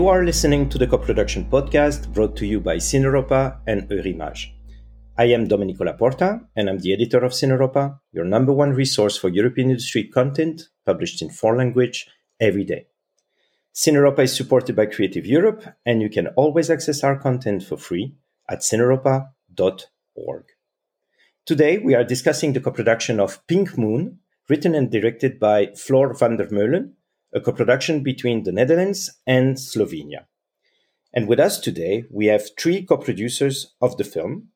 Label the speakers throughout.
Speaker 1: You are listening to the co-production podcast brought to you by Cineuropa and Eurimages. I am Domenico La Porta, and I'm the editor of Cineuropa, your number one resource for European industry content published in four languages every day. Cineuropa is supported by Creative Europe, and you can always access our content for free at cineuropa.org. Today, we are discussing the co-production of Pink Moon, written and directed by Floor van der Meulen, a co-production between the Netherlands and Slovenia. And with us today, we have three co-producers of the film.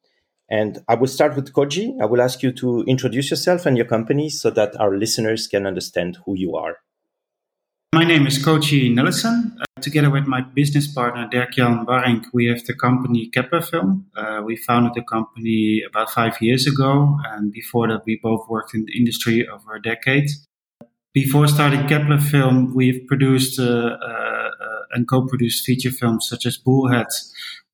Speaker 1: And I will start with Koji. I will ask you to introduce yourself and your company so that our listeners can understand who you are.
Speaker 2: My name is Koji Nelissen. Uh, together with my business partner Dirk-Jan Warink, we have the company Keplerfilm. Uh, we founded the company about five years ago, and before that, we both worked in the industry over a decade. Before starting Keplerfilm, we've produced uh, uh, uh, and co-produced feature films such as Bullhead,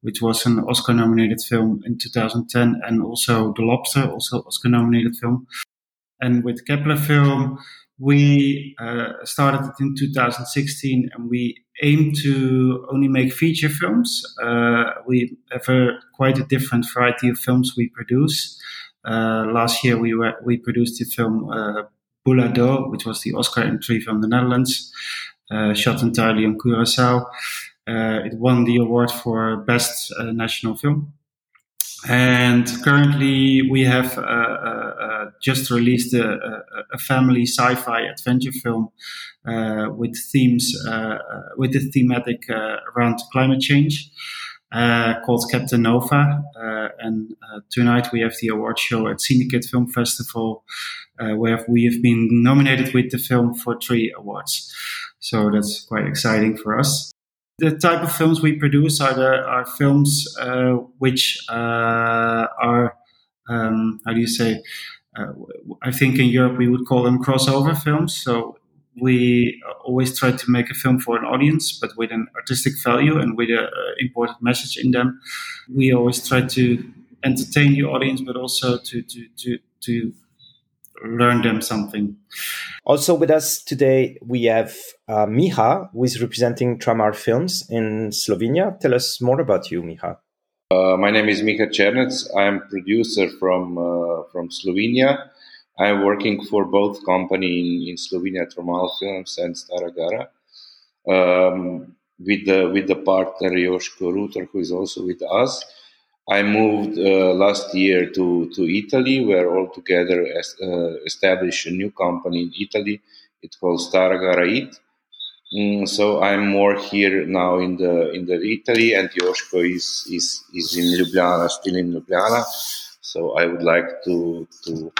Speaker 2: which was an Oscar-nominated film in 2010, and also The Lobster, also Oscar-nominated film. And with Keplerfilm, we uh, started it in 2016, and we aim to only make feature films. Uh, we have a, quite a different variety of films we produce. Uh, last year, we were, we produced the film Buladó, which was the Oscar entry from the Netherlands, uh, shot entirely on Curacao. Uh, it won the award for Best uh, National Film. And currently, we have uh, uh, uh, just released a, a, family sci-fi adventure film with themes, with the thematic around climate change. Called Captain Nova, and tonight we have the award show at Cinekid Film Festival, uh, where we have been nominated with the film for three awards. So that's quite exciting for us. The type of films we produce are the are films uh, which uh, are um, how do you say? Uh, I think in Europe we would call them crossover films. So we always try to make a film for an audience, but with an artistic value and with an important message in them. We always try to entertain the audience, but also to to to to learn them something.
Speaker 1: Also with us today, we have uh, Miha, who is representing Tramal Films in Slovenia. Tell us more about you, Miha.
Speaker 3: Uh, my name is Miha Černec. I'm producer from uh, from Slovenia. I'm working for both company in, in Slovenia, Tramal Films and Stara Gara, um, with the with the partner Joško Rutar, who is also with us. I moved uh, last year to, to Italy, where altogether es- uh, established a new company in Italy. It's called Staragarait. Mm, so I'm more here now in the in the Italy, and Joško is is is in Ljubljana, still in Ljubljana. So I would like to to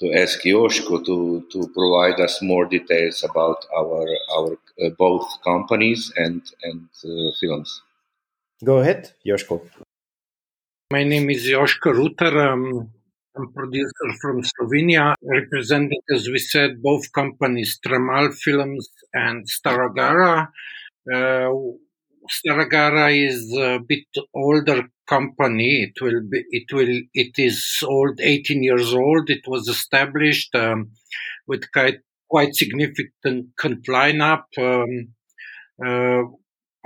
Speaker 3: to ask Joško to to provide us more details about our our uh, both companies and and uh, films.
Speaker 1: Go ahead, Joško.
Speaker 4: My name is Joško Rutar. Um, I'm producer from Slovenia, representing, as we said, both companies, Tramal Films and Stara Gara. Uh, Stara Gara is a bit older company. It will be, it will, it is old, 18 years old. It was established um, with quite, quite significant lineup. Um, uh,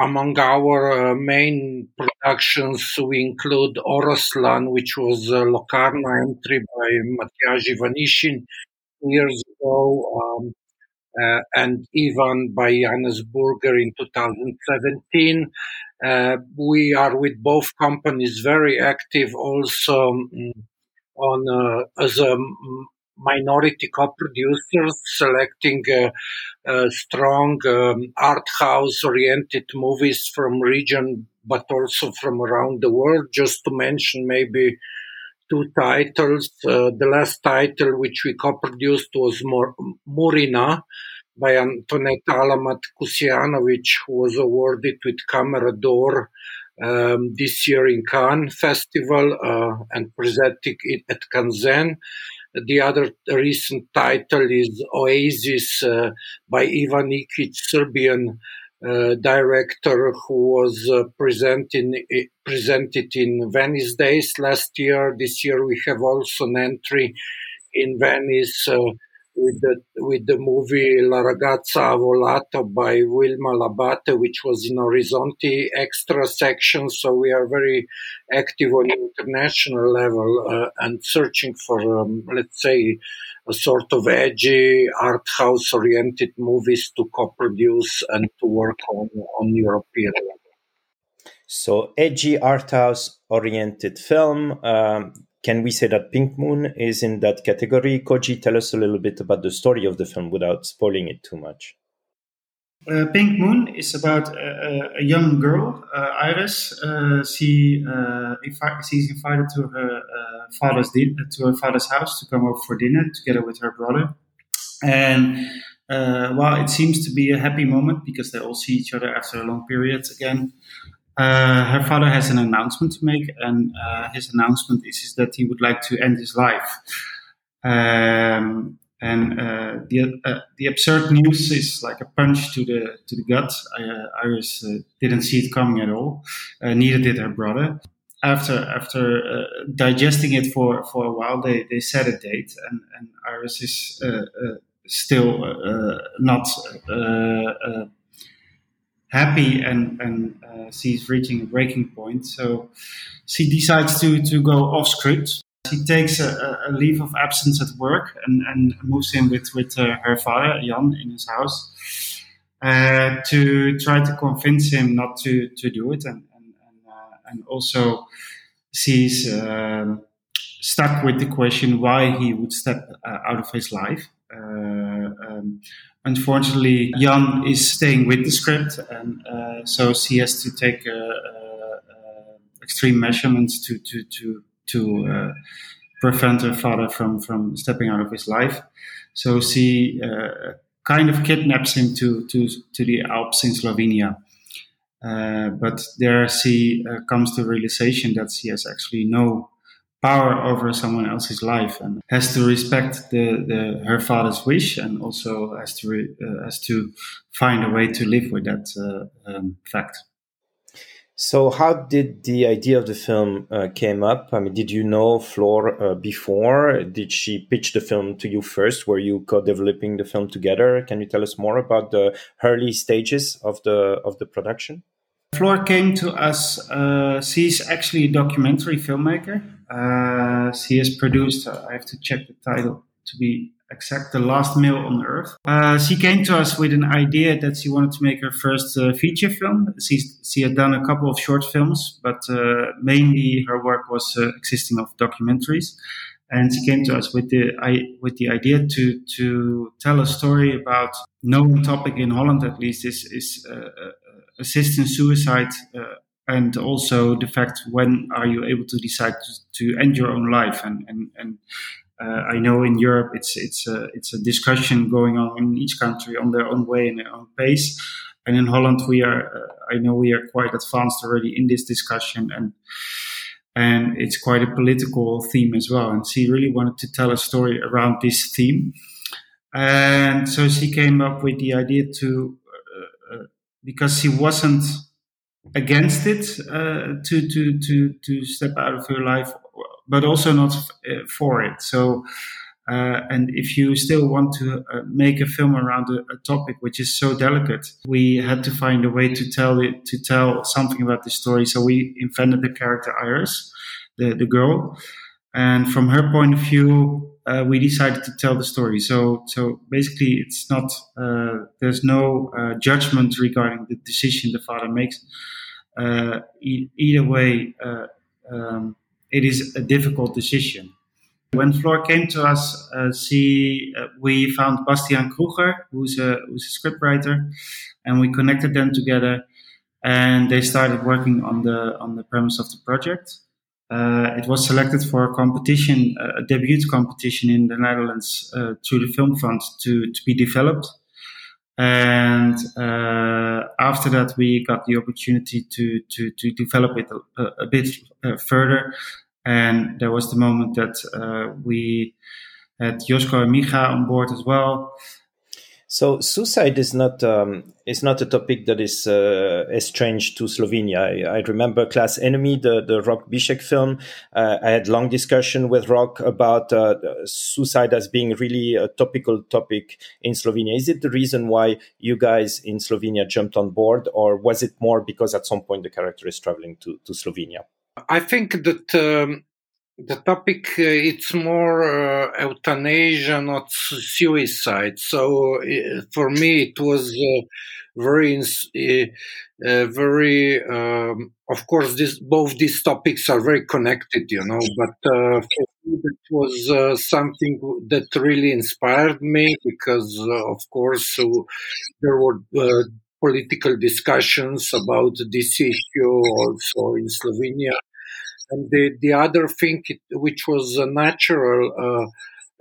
Speaker 4: among our uh, main productions, we include Oroslan, which was a Locarno entry by Matjaž Ivanišin years ago, um, uh, and Ivan by Janez Burger in 2017. Uh, we are with both companies very active also um, on uh, as a minority co-producers selecting uh, strong um, art house oriented movies from region but also from around the world just to mention maybe two titles uh, the last title which we co-produced was Mor- Murina by Antoneta Alamat Kusijanović who was awarded with Camera d'Or um, this year in Cannes Festival uh, and presenting it at Kanzen. The other recent title is Oasis uh, by Ivan Ikic, Serbian director who was uh, presented in Venice Days last year. This year we have also an entry in Venice uh, with the with the movie La ragazza volata by Wilma Labate, which was in Orizzonti extra section. So we are very active on international level uh, and searching for, um, let's say, a sort of edgy art house oriented movies to co-produce and to work on on European level.
Speaker 1: So edgy art house oriented film. Um, can we say that Pink Moon is in that category? Koji, tell us a little bit about the story of the film without spoiling it too much.
Speaker 2: Uh, Pink Moon is about a, a young girl, uh, Iris. Uh, she uh, invi- she's invited to her uh, father's din- to her father's house to come over for dinner together with her brother. And uh, while it seems to be a happy moment because they all see each other after a long period again, uh, her father has an announcement to make, and uh, his announcement is, is, that he would like to end his life. Um, and uh, the uh, the absurd news is like a punch to the to the gut. Iris uh, didn't see it coming at all. Neither did her brother. After after digesting it for, for a while, they, they set a date, and, and Iris is still not happy and and uh, she's reaching a breaking point. So she decides to to go off script. She takes a, a leave of absence at work and, and moves in with with uh, her father Jan in his house uh, to try to convince him not to to do it and and and, uh, and also she's um, stuck with the question why he would step uh, out of his life. Uh, um, unfortunately, Jan is staying with the script, and uh, so she has to take uh, uh, extreme measurements to to to to prevent her father from from stepping out of his life. So she kind of kidnaps him to to to the Alps in Slovenia. Uh, but there she uh, comes to the realization that she has actually no power over someone else's life and has to respect the, the her father's wish and also has to re, uh, has to find a way to live with that uh, um, fact.
Speaker 1: So, how did the idea of the film uh, came up? I mean, did you know Floor uh, before? Did she pitch the film to you first? Were you co-developing the film together? Can you tell us more about the early stages of the of the production?
Speaker 2: Floor came to us. Uh, she's actually a documentary filmmaker. Uh, she has produced, uh, I have to check the title to be exact, The Last Meal on Earth. Uh, she came to us with an idea that she wanted to make her first uh, feature film. She's, she had done a couple of short films, but uh, mainly her work was existing of documentaries. And she came to us with the I, with the idea to to tell a story about known topic in Holland at least is is assisting suicide uh, and also the fact when are you able to decide to, to end your own life? And and, and uh, I know in Europe it's it's a it's a discussion going on in each country on their own way and their own pace, and in Holland we are uh, I know we are quite advanced already in this discussion and and it's quite a political theme as well. And she really wanted to tell a story around this theme, and so she came up with the idea to because she wasn't against it uh, to to to to step out of her life, but also not uh, for it. So. Uh, and if you still want to uh, make a film around a, a, topic which is so delicate, we had to find a way to tell it, to tell something about the story. So we invented the character Iris, the, the girl. And from her point of view, uh, we decided to tell the story. So, so basically, it's not uh, there's no uh, judgment regarding the decision the father makes. Uh, e- either way, uh, um, it is a difficult decision. When Floor came to us, uh, she we found Bastiaan Kroeger, who's a who's a scriptwriter, and we connected them together, and they started working on the on the premise of the project. Uh, it was selected for a competition, a debut competition in the Netherlands uh, through the Film Fund to, to be developed. And uh, after that, we got the opportunity to, to, to develop it a, a bit uh, further. And there was the moment that uh, we had Josko and Miha on board as well.
Speaker 1: So suicide is not um, is not a topic that is uh, strange to Slovenia. I, I, remember Class Enemy, the the Rok Biček film. Uh, I had long discussion with Rok about uh, suicide as being really a topical topic in Slovenia. Is it the reason why you guys in Slovenia jumped on board, or was it more because at some point the character is traveling to to Slovenia?
Speaker 4: I think that. Um the topic uh, it's more uh, euthanasia not suicide. So uh, for me it was uh, very uh, very um, of course this both these topics are very connected you know but for me it was something that really inspired me because of course there were political discussions about this issue also in Slovenia and the, the other thing, which was a natural,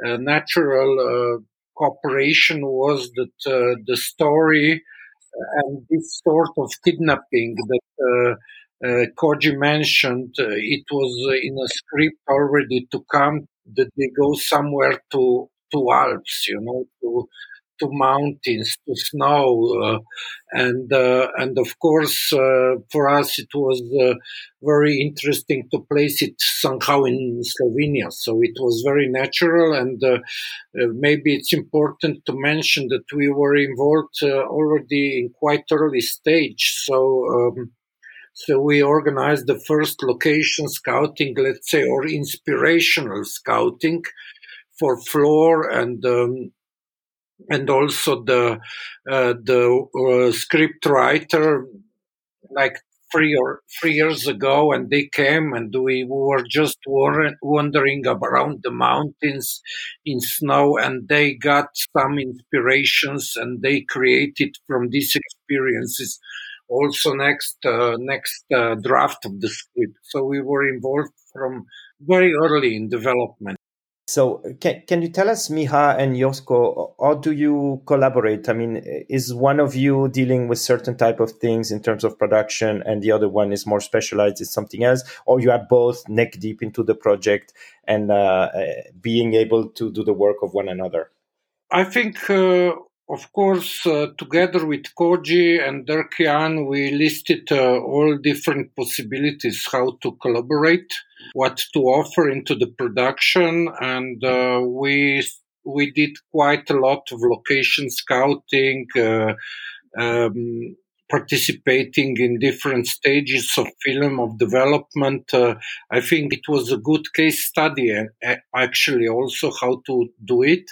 Speaker 4: uh, a natural uh, cooperation, was that uh, the story and this sort of kidnapping that uh, Koji mentioned, it was in a script already to come that they go somewhere to to Alps, you know, to to mountains, to snow, uh, and uh, and of course uh, for us it was very interesting to place it somehow in Slovenia. So it was very natural, and maybe it's important to mention that we were involved already in quite early stage. So. Um, so we organized the first location scouting, let's say, or inspirational scouting for Floor and um, and also the uh, the uh, script writer like three or three years ago and they came and we were just wandering around the mountains in snow and they got some inspirations and they created from these experiences also next uh, next uh, draft of the script. So we were involved from very early in development
Speaker 1: so can, can you tell us, Miha and Josko, how do you collaborate? I mean, is one of you dealing with certain type of things in terms of production and the other one is more specialized in something else? Or you are both neck deep into the project and uh being able to do the work of one another?
Speaker 4: I think uh, of course, uh, together with Koji and Dirk-Jan, we listed uh, all different possibilities how to collaborate, what to offer into the production, and uh, we we did quite a lot of location scouting, uh, um, participating in different stages of film of development. Uh, I think it was a good case study, and actually also how to do it.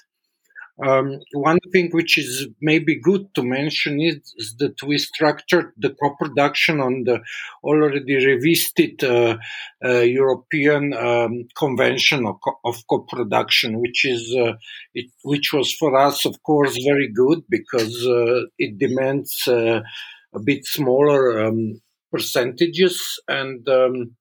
Speaker 4: Um, one thing which is maybe good to mention is, that we structured the co-production on the already revisited uh, uh, European um, Convention of, co- of, co-production, which is uh, which was for us, of course, very good because uh, it demands uh, a bit smaller um, percentages and. Um,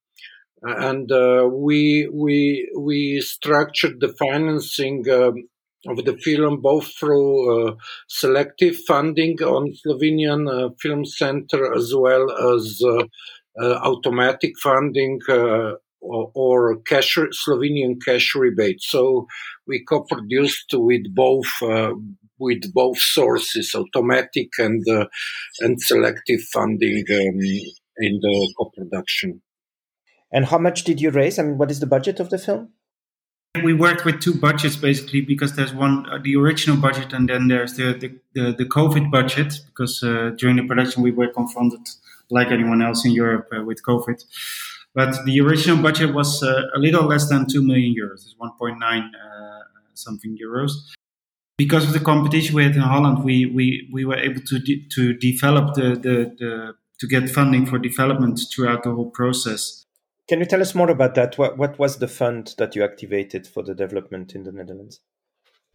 Speaker 4: and uh, we we we structured the financing um, of the film both through uh, selective funding on Slovenian uh, Film Center as well as uh, uh automatic funding uh, or, or, cash Slovenian cash rebate. So we co-produced with both with both sources, automatic and and selective funding um, in the co-production.
Speaker 1: And how much did you raise? I mean, what is the budget of the film?
Speaker 2: We worked with two budgets basically because there's one uh, the original budget and then there's the the, the, the COVID budget because uh, during the production we were confronted like anyone else in Europe uh, with COVID. But the original budget was uh, a little less than two million euros. It's 1.9 uh, something euros. Because of the competition we had in Holland, we we, we were able to de- to develop the, the, the to get funding for development throughout the whole process.
Speaker 1: Can you tell us more about that? What, what was the fund that you activated for the development in the Netherlands?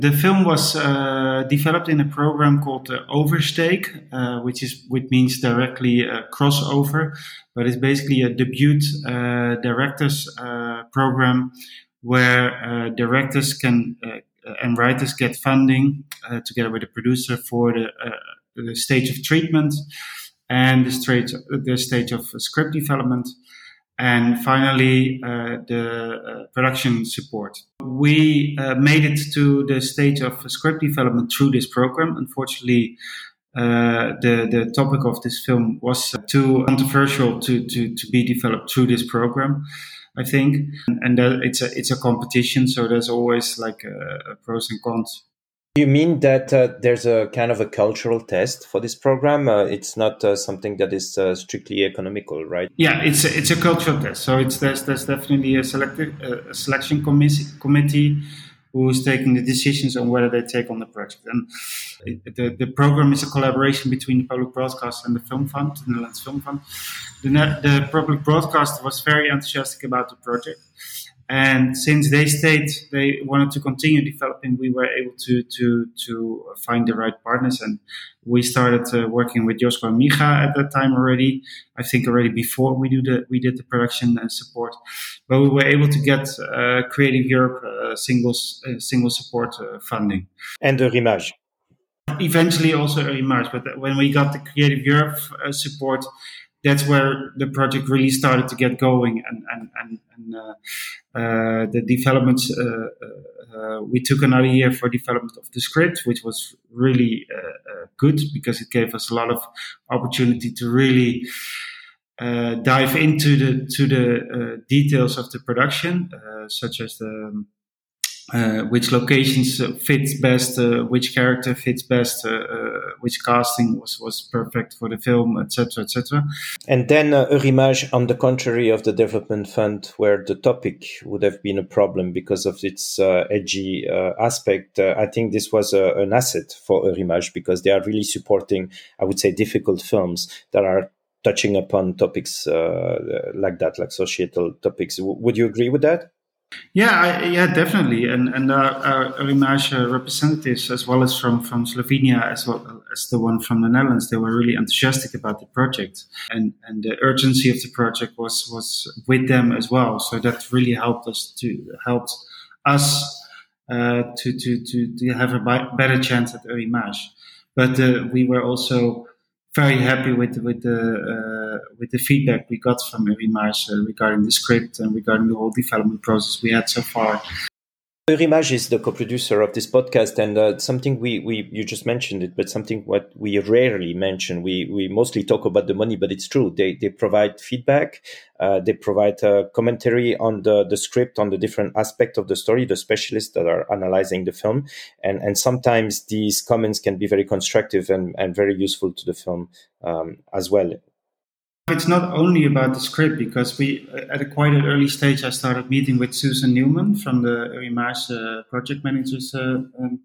Speaker 2: The film was uh, developed in a program called uh, Oversteek, uh, which is which means directly a crossover, but it's basically a debut uh, directors uh, program where uh, directors can and writers get funding together with a producer for the, the stage of treatment and the stage the stage of script development and finally uh, the uh, production support. We uh, made it to the stage of script development through this program. Unfortunately, uh, the the topic of this film was too controversial to, to, to be developed through this program. I think, and, and it's a it's a competition, so there's always like a, a pros and cons.
Speaker 1: You mean that uh, there's a kind of a cultural test for this program? Uh, it's not uh, something that is uh, strictly economical, right?
Speaker 2: Yeah, it's a, it's a cultural test. So it's there's, there's definitely a, selective, a selection committee, committee who's taking the decisions on whether they take on the project. And the, the program is a collaboration between the public broadcast and the film fund, the Netherlands Film Fund. The, the public broadcast was very enthusiastic about the project and since they stayed, they wanted to continue developing. We were able to to to find the right partners, and we started uh, working with Josko and Miha at that time already. I think already before we do the we did the production and support, but we were able to get uh, Creative Europe uh, single uh, single support uh, funding
Speaker 1: and the Eurimages.
Speaker 2: Eventually, also Eurimages, but when we got the Creative Europe uh, support, that's where the project really started to get going and and and, and uh, uh, the developments uh, uh, uh we took another year for development of the script which was really uh, good because it gave us a lot of opportunity to really dive into the to the details of the production such as the um, uh, which locations uh, fits best, uh, which character fits best, uh, uh, which casting was, was perfect for the film, etc., etc.
Speaker 1: And then uh, Eurimages, on the contrary of the development fund, where the topic would have been a problem because of its edgy aspect, I think this was an asset for Eurimages because they are really supporting, I would say, difficult films that are touching upon topics like that, like societal topics. W- would you agree with that?
Speaker 2: Yeah, I, yeah, definitely, and and our, our Eurimages representatives, as well as from from Slovenia, as well as the one from the Netherlands, they were really enthusiastic about the project, and and the urgency of the project was was with them as well. So that really helped us to helped us uh, to, to to to have a better chance at Eurimages. But uh, we were also very happy with with the uh, with the feedback we got from Eurimages uh, regarding the script and regarding the whole development process we had so far.
Speaker 1: Eurimages is the co-producer of this podcast, and uh, something we, we you just mentioned it, but something what we rarely mention. We we mostly talk about the money, but it's true. They they provide feedback, uh, they provide a commentary on the the script, on the different aspect of the story. The specialists that are analyzing the film, and and sometimes these comments can be very constructive and and very useful to the film um, as well.
Speaker 2: It's not only about the script because we, at a quite an early stage, I started meeting with Susan Newman from the Eurimages uh, project managers. Uh, um,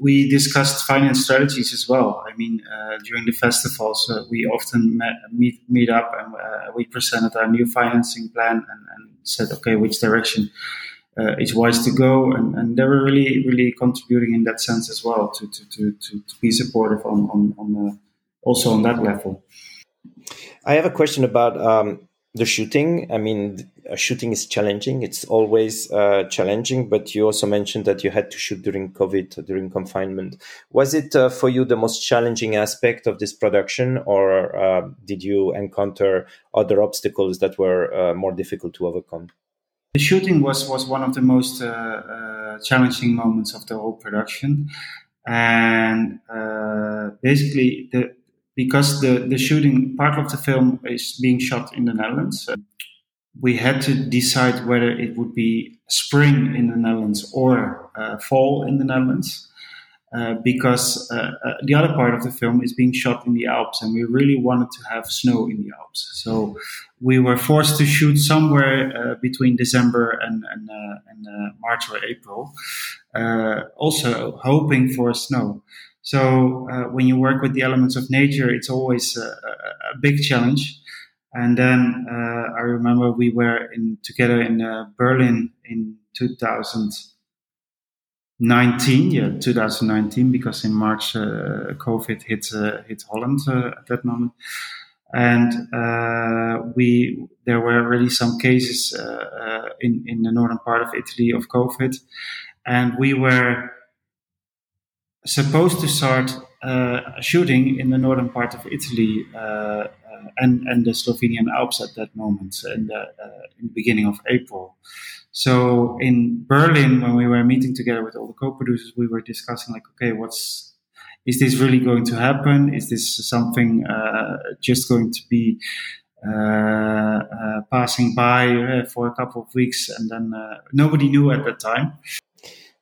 Speaker 2: we discussed finance strategies as well. I mean, uh, during the festivals, uh, we often met, meet meet up and uh, we presented our new financing plan and, and said, okay, which direction uh, is wise to go, and, and they were really really contributing in that sense as well to to to, to, to be supportive on on, on also on that level.
Speaker 1: I have a question about um, the shooting. I mean, shooting is challenging. It's always uh, challenging, but you also mentioned that you had to shoot during COVID, during confinement. Was it uh, for you the most challenging aspect of this production, or uh, did you encounter other obstacles that were uh, more difficult to overcome?
Speaker 2: The shooting was, was one of the most uh, uh, challenging moments of the whole production. And basically, the, because the, the shooting part of the film is being shot in the Netherlands. Uh, we had to decide whether it would be spring in the Netherlands or uh, fall in the Netherlands. Uh, because uh, uh, the other part of the film is being shot in the Alps, and we really wanted to have snow in the Alps. So we were forced to shoot somewhere uh, between December and, and, and March or April, also hoping for snow. So uh, when you work with the elements of nature, it's always a, a big challenge. And then uh, I remember we were in together in uh, Berlin in 2019, yeah, 2019, because in March uh, COVID hit uh, hit Holland uh, at that moment, and we there were really some cases in in the northern part of Italy of COVID, and we were supposed to start uh, shooting in the northern part of Italy uh, uh and and the Slovenian Alps at that moment in the in the beginning of April. So in Berlin, when we were meeting together with all the co-producers, we were discussing like, okay, what's is this really going to happen? Is this something uh, just going to be uh, uh, passing by uh, for a couple of weeks? And then uh, nobody knew at that time.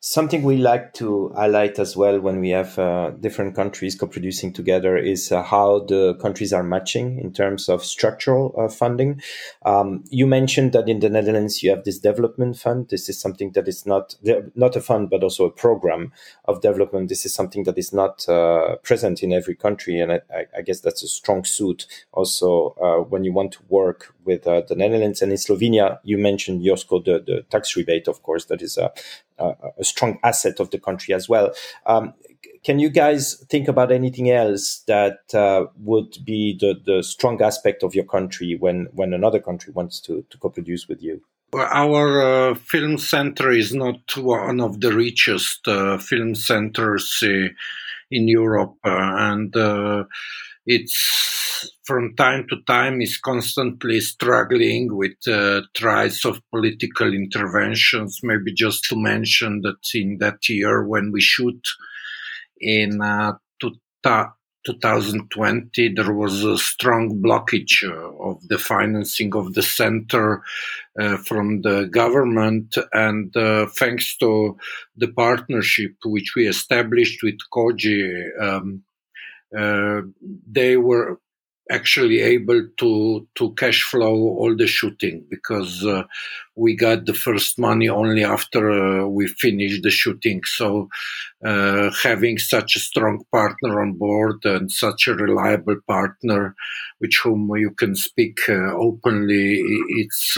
Speaker 1: Something we like to highlight as well when we have uh, different countries co-producing together is uh, how the countries are matching in terms of structural uh, funding. Um, you mentioned that in the Netherlands you have this development fund. This is something that is not not a fund but also a program of development. This is something that is not uh, present in every country, and I, I, guess that's a strong suit also uh, when you want to work with uh, the Netherlands and in Slovenia. You mentioned Josko the, the tax rebate, of course, that is a a strong asset of the country as well. Um, can you guys think about anything else that uh, would be the, the strong aspect of your country when, when another country wants to, to co-produce with you?
Speaker 4: Our uh, film center is not one of the richest uh, film centers uh, in Europe, uh, and uh, it's from time to time is constantly struggling with uh, tries of political interventions. Maybe just to mention that in that year when we shoot in uh, 2020, there was a strong blockage uh, of the financing of the center uh, from the government. And uh, thanks to the partnership which we established with Koji, um, they were actually able to to cash flow all the shooting because uh, we got the first money only after uh, we finished the shooting. So uh, having such a strong partner on board and such a reliable partner with whom you can speak uh, openly it's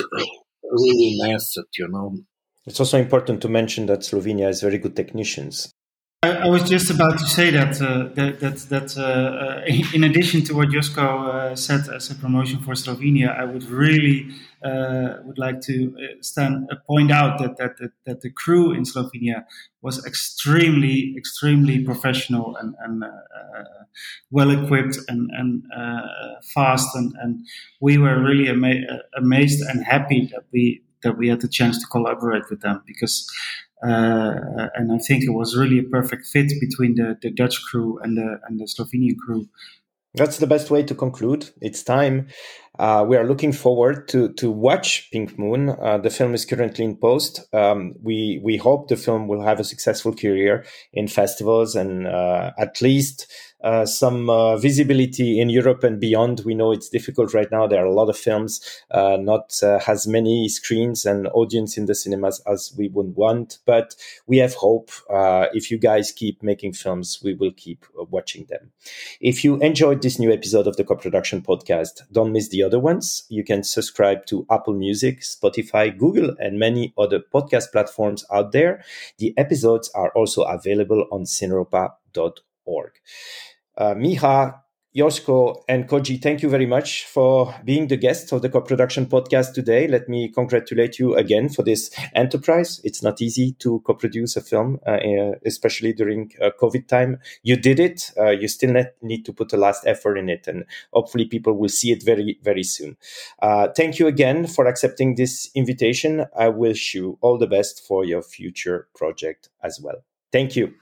Speaker 4: really an asset you know.
Speaker 1: It's also important to mention that Slovenia has very good technicians
Speaker 2: I, was just about to say that uh, that that, uh, uh in addition to what Josko uh, said as a promotion for Slovenia, I would really uh, would like to stand point out that, that that, that the crew in Slovenia was extremely extremely professional and, and well equipped and and fast and and we were really ama- amazed and happy that we that we had the chance to collaborate with them because uh, and I think it was really a perfect fit between the, the Dutch crew and the and the Slovenian crew.
Speaker 1: That's the best way to conclude. It's time. Uh, we are looking forward to to watch Pink Moon. Uh, the film is currently in post. Um, we we hope the film will have a successful career in festivals and uh, at least uh, some uh, visibility in Europe and beyond. We know it's difficult right now. There are a lot of films, uh, not uh, as many screens and audience in the cinemas as we would want, but we have hope. Uh, if you guys keep making films, we will keep watching them. If you enjoyed this new episode of the co-production podcast, don't miss the other ones. You can subscribe to Apple Music, Spotify, Google, and many other podcast platforms out there. The episodes are also available on cineuropa.org. Uh, Miha, Josko, and Koji, thank you very much for being the guest of the co-production podcast today. Let me congratulate you again for this enterprise. It's not easy to co-produce a film, uh, uh especially during uh, COVID time. You did it. Uh, you still need to put the last effort in it, and hopefully people will see it very, very soon. Uh, thank you again for accepting this invitation. I wish you all the best for your future project as well. Thank you.